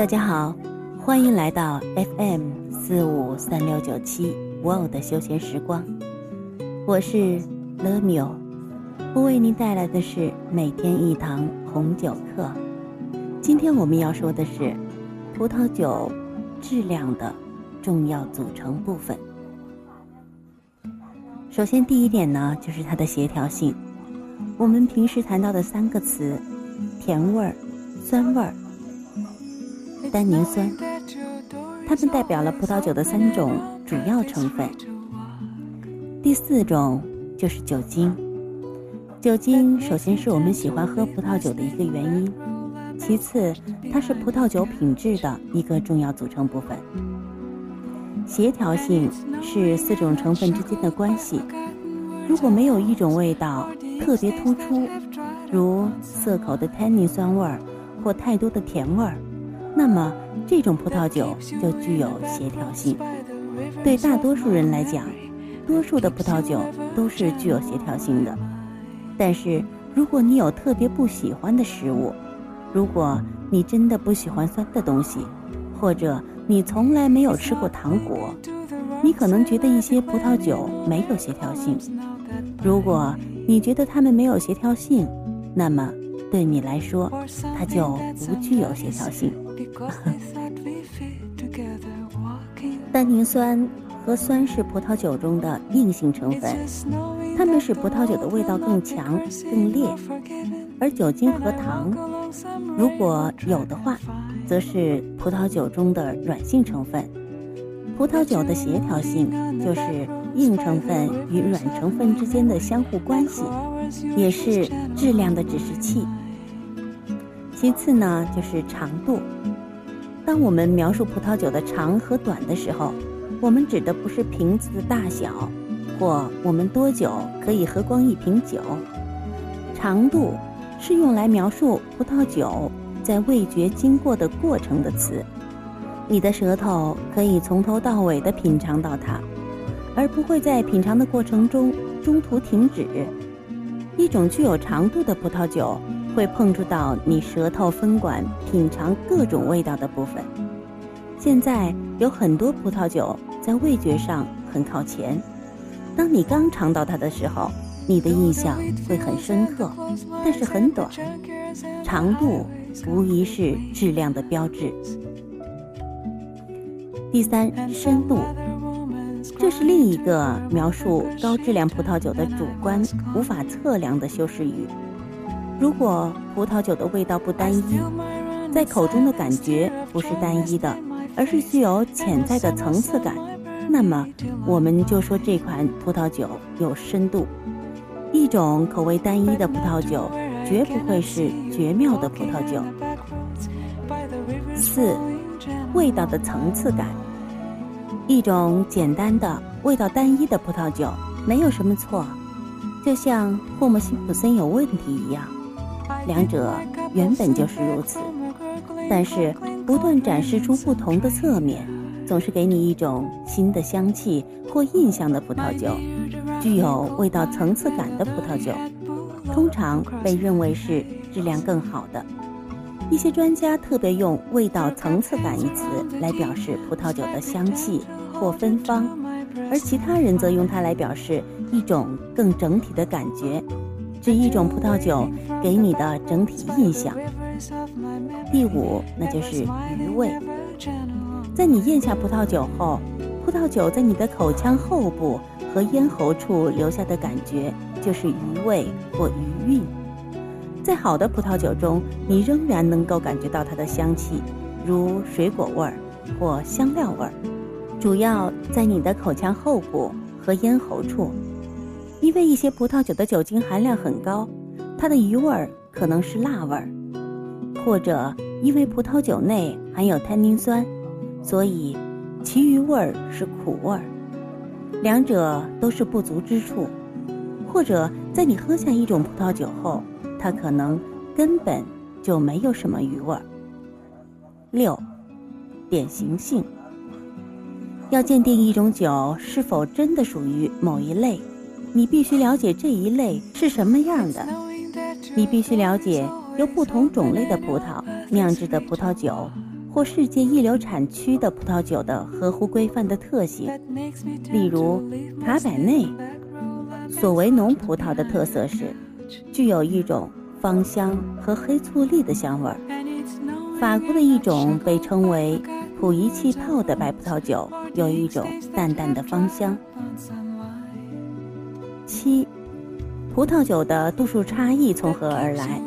大家好，欢迎来到 FM 四五三六九七 Wow 的休闲时光，我是乐米欧，我为您带来的是每天一堂红酒课。今天我们要说的是葡萄酒质量的重要组成部分。首先，第一点呢，就是它的协调性。我们平时谈到的三个词：甜味儿、酸味儿。单宁酸，它们代表了葡萄酒的三种主要成分。第四种就是酒精，酒精首先是我们喜欢喝葡萄酒的一个原因，其次它是葡萄酒品质的一个重要组成部分。协调性是四种成分之间的关系，如果没有一种味道特别突出，如涩口的 t a n n i 酸味儿或太多的甜味儿。那么，这种葡萄酒就具有协调性。对大多数人来讲，多数的葡萄酒都是具有协调性的。但是，如果你有特别不喜欢的食物，如果你真的不喜欢酸的东西，或者你从来没有吃过糖果，你可能觉得一些葡萄酒没有协调性。如果你觉得它们没有协调性，那么对你来说，它就不具有协调性。单宁酸和酸是葡萄酒中的硬性成分，它们使葡萄酒的味道更强、更烈；而酒精和糖，如果有的话，则是葡萄酒中的软性成分。葡萄酒的协调性就是硬成分与软成分之间的相互关系，也是质量的指示器。其次呢，就是长度。当我们描述葡萄酒的长和短的时候，我们指的不是瓶子的大小，或我们多久可以喝光一瓶酒。长度是用来描述葡萄酒在味觉经过的过程的词。你的舌头可以从头到尾的品尝到它，而不会在品尝的过程中中途停止。一种具有长度的葡萄酒。会碰触到你舌头分管品尝各种味道的部分。现在有很多葡萄酒在味觉上很靠前。当你刚尝到它的时候，你的印象会很深刻，但是很短。长度无疑是质量的标志。第三，深度，这是另一个描述高质量葡萄酒的主观无法测量的修饰语。如果葡萄酒的味道不单一，在口中的感觉不是单一的，而是具有潜在的层次感，那么我们就说这款葡萄酒有深度。一种口味单一的葡萄酒绝不会是绝妙的葡萄酒。四，味道的层次感。一种简单的味道单一的葡萄酒没有什么错，就像霍姆辛普森有问题一样。两者原本就是如此，但是不断展示出不同的侧面，总是给你一种新的香气或印象的葡萄酒，具有味道层次感的葡萄酒，通常被认为是质量更好的。一些专家特别用“味道层次感”一词来表示葡萄酒的香气或芬芳，而其他人则用它来表示一种更整体的感觉。指一种葡萄酒给你的整体印象。第五，那就是余味。在你咽下葡萄酒后，葡萄酒在你的口腔后部和咽喉处留下的感觉就是余味或余韵。在好的葡萄酒中，你仍然能够感觉到它的香气，如水果味儿或香料味儿，主要在你的口腔后部和咽喉处。因为一些葡萄酒的酒精含量很高，它的余味儿可能是辣味儿，或者因为葡萄酒内含有碳宁酸，所以其余味儿是苦味儿。两者都是不足之处，或者在你喝下一种葡萄酒后，它可能根本就没有什么余味儿。六，典型性。要鉴定一种酒是否真的属于某一类。你必须了解这一类是什么样的，你必须了解由不同种类的葡萄酿制的葡萄酒或世界一流产区的葡萄酒的合乎规范的特性，例如卡百内、索维农葡萄的特色是具有一种芳香和黑醋栗的香味儿。法国的一种被称为普仪气泡的白葡萄酒有一种淡淡的芳香。七，葡萄酒的度数差异从何而来？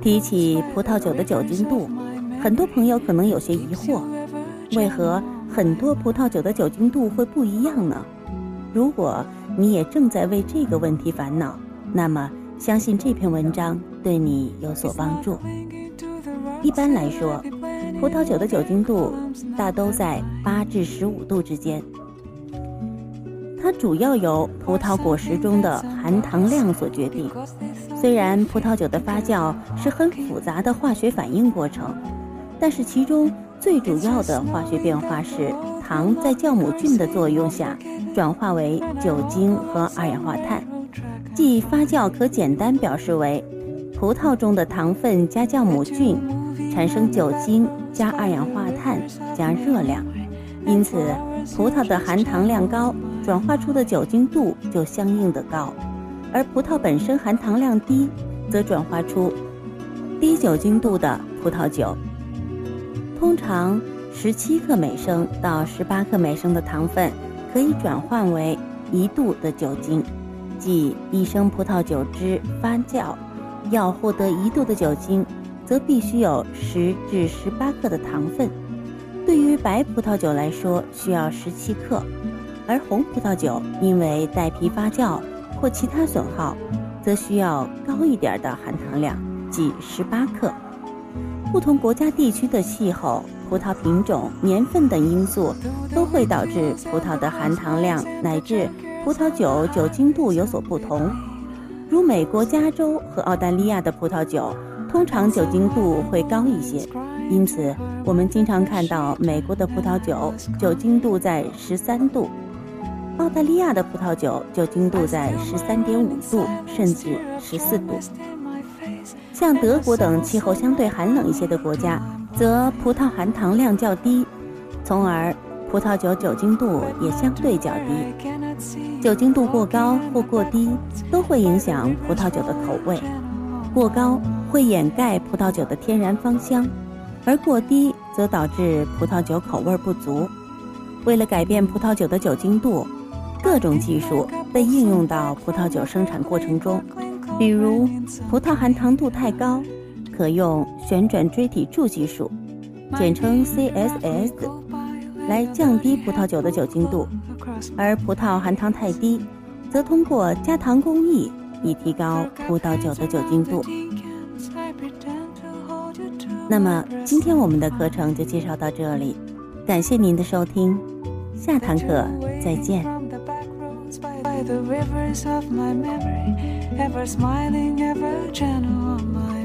提起葡萄酒的酒精度。很多朋友可能有些疑惑，为何很多葡萄酒的酒精度会不一样呢？如果你也正在为这个问题烦恼，那么相信这篇文章对你有所帮助。一般来说，葡萄酒的酒精度大都在八至十五度之间，主要由葡萄果实中的含糖量所决定。虽然葡萄酒的发酵是很复杂的化学反应过程。但是其中最主要的化学变化是糖在酵母菌的作用下转化为酒精和二氧化碳，即发酵可简单表示为葡萄中的糖分加酵母菌产生酒精加二氧化碳加热量，因此葡萄的含糖量高，转化出的酒精度就相应的高，而葡萄本身含糖量低，则转化出低酒精度的葡萄酒。通常，十七克每升到十八克每升的糖分可以转换为一度的酒精，即一升葡萄酒汁发酵，要获得一度的酒精，则必须有十至十八克的糖分。对于白葡萄酒来说，需要十七克，而红葡萄酒因为带皮发酵或其他损耗，则需要高一点的含糖量，即十八克。不同国家地区的气候、葡萄品种、年份等因素，都会导致葡萄的含糖量乃至葡萄酒酒精度有所不同。如美国加州和澳大利亚的葡萄酒，通常酒精度会高一些，因此我们经常看到美国的葡萄酒酒精度在十三度，澳大利亚的葡萄酒酒精度在十三点五度甚至十四度。像德国等气候相对寒冷一些的国家，则葡萄含糖量较低，从而葡萄酒酒精度也相对较低。酒精度过高或过低都会影响葡萄酒的口味。过高会掩盖葡萄酒的天然芳香，而过低则导致葡萄酒口味不足。为了改变葡萄酒的酒精度，各种技术被应用到葡萄酒生产过程中。比如，葡萄含糖度太高，可用旋转锥体柱技术，简称 CSS，来降低葡萄酒的酒精度；而葡萄含糖太低，则通过加糖工艺以提高葡萄酒的酒精度。那么，今天我们的课程就介绍到这里，感谢您的收听，下堂课再见。The rivers of my memory, ever smiling, ever gentle on my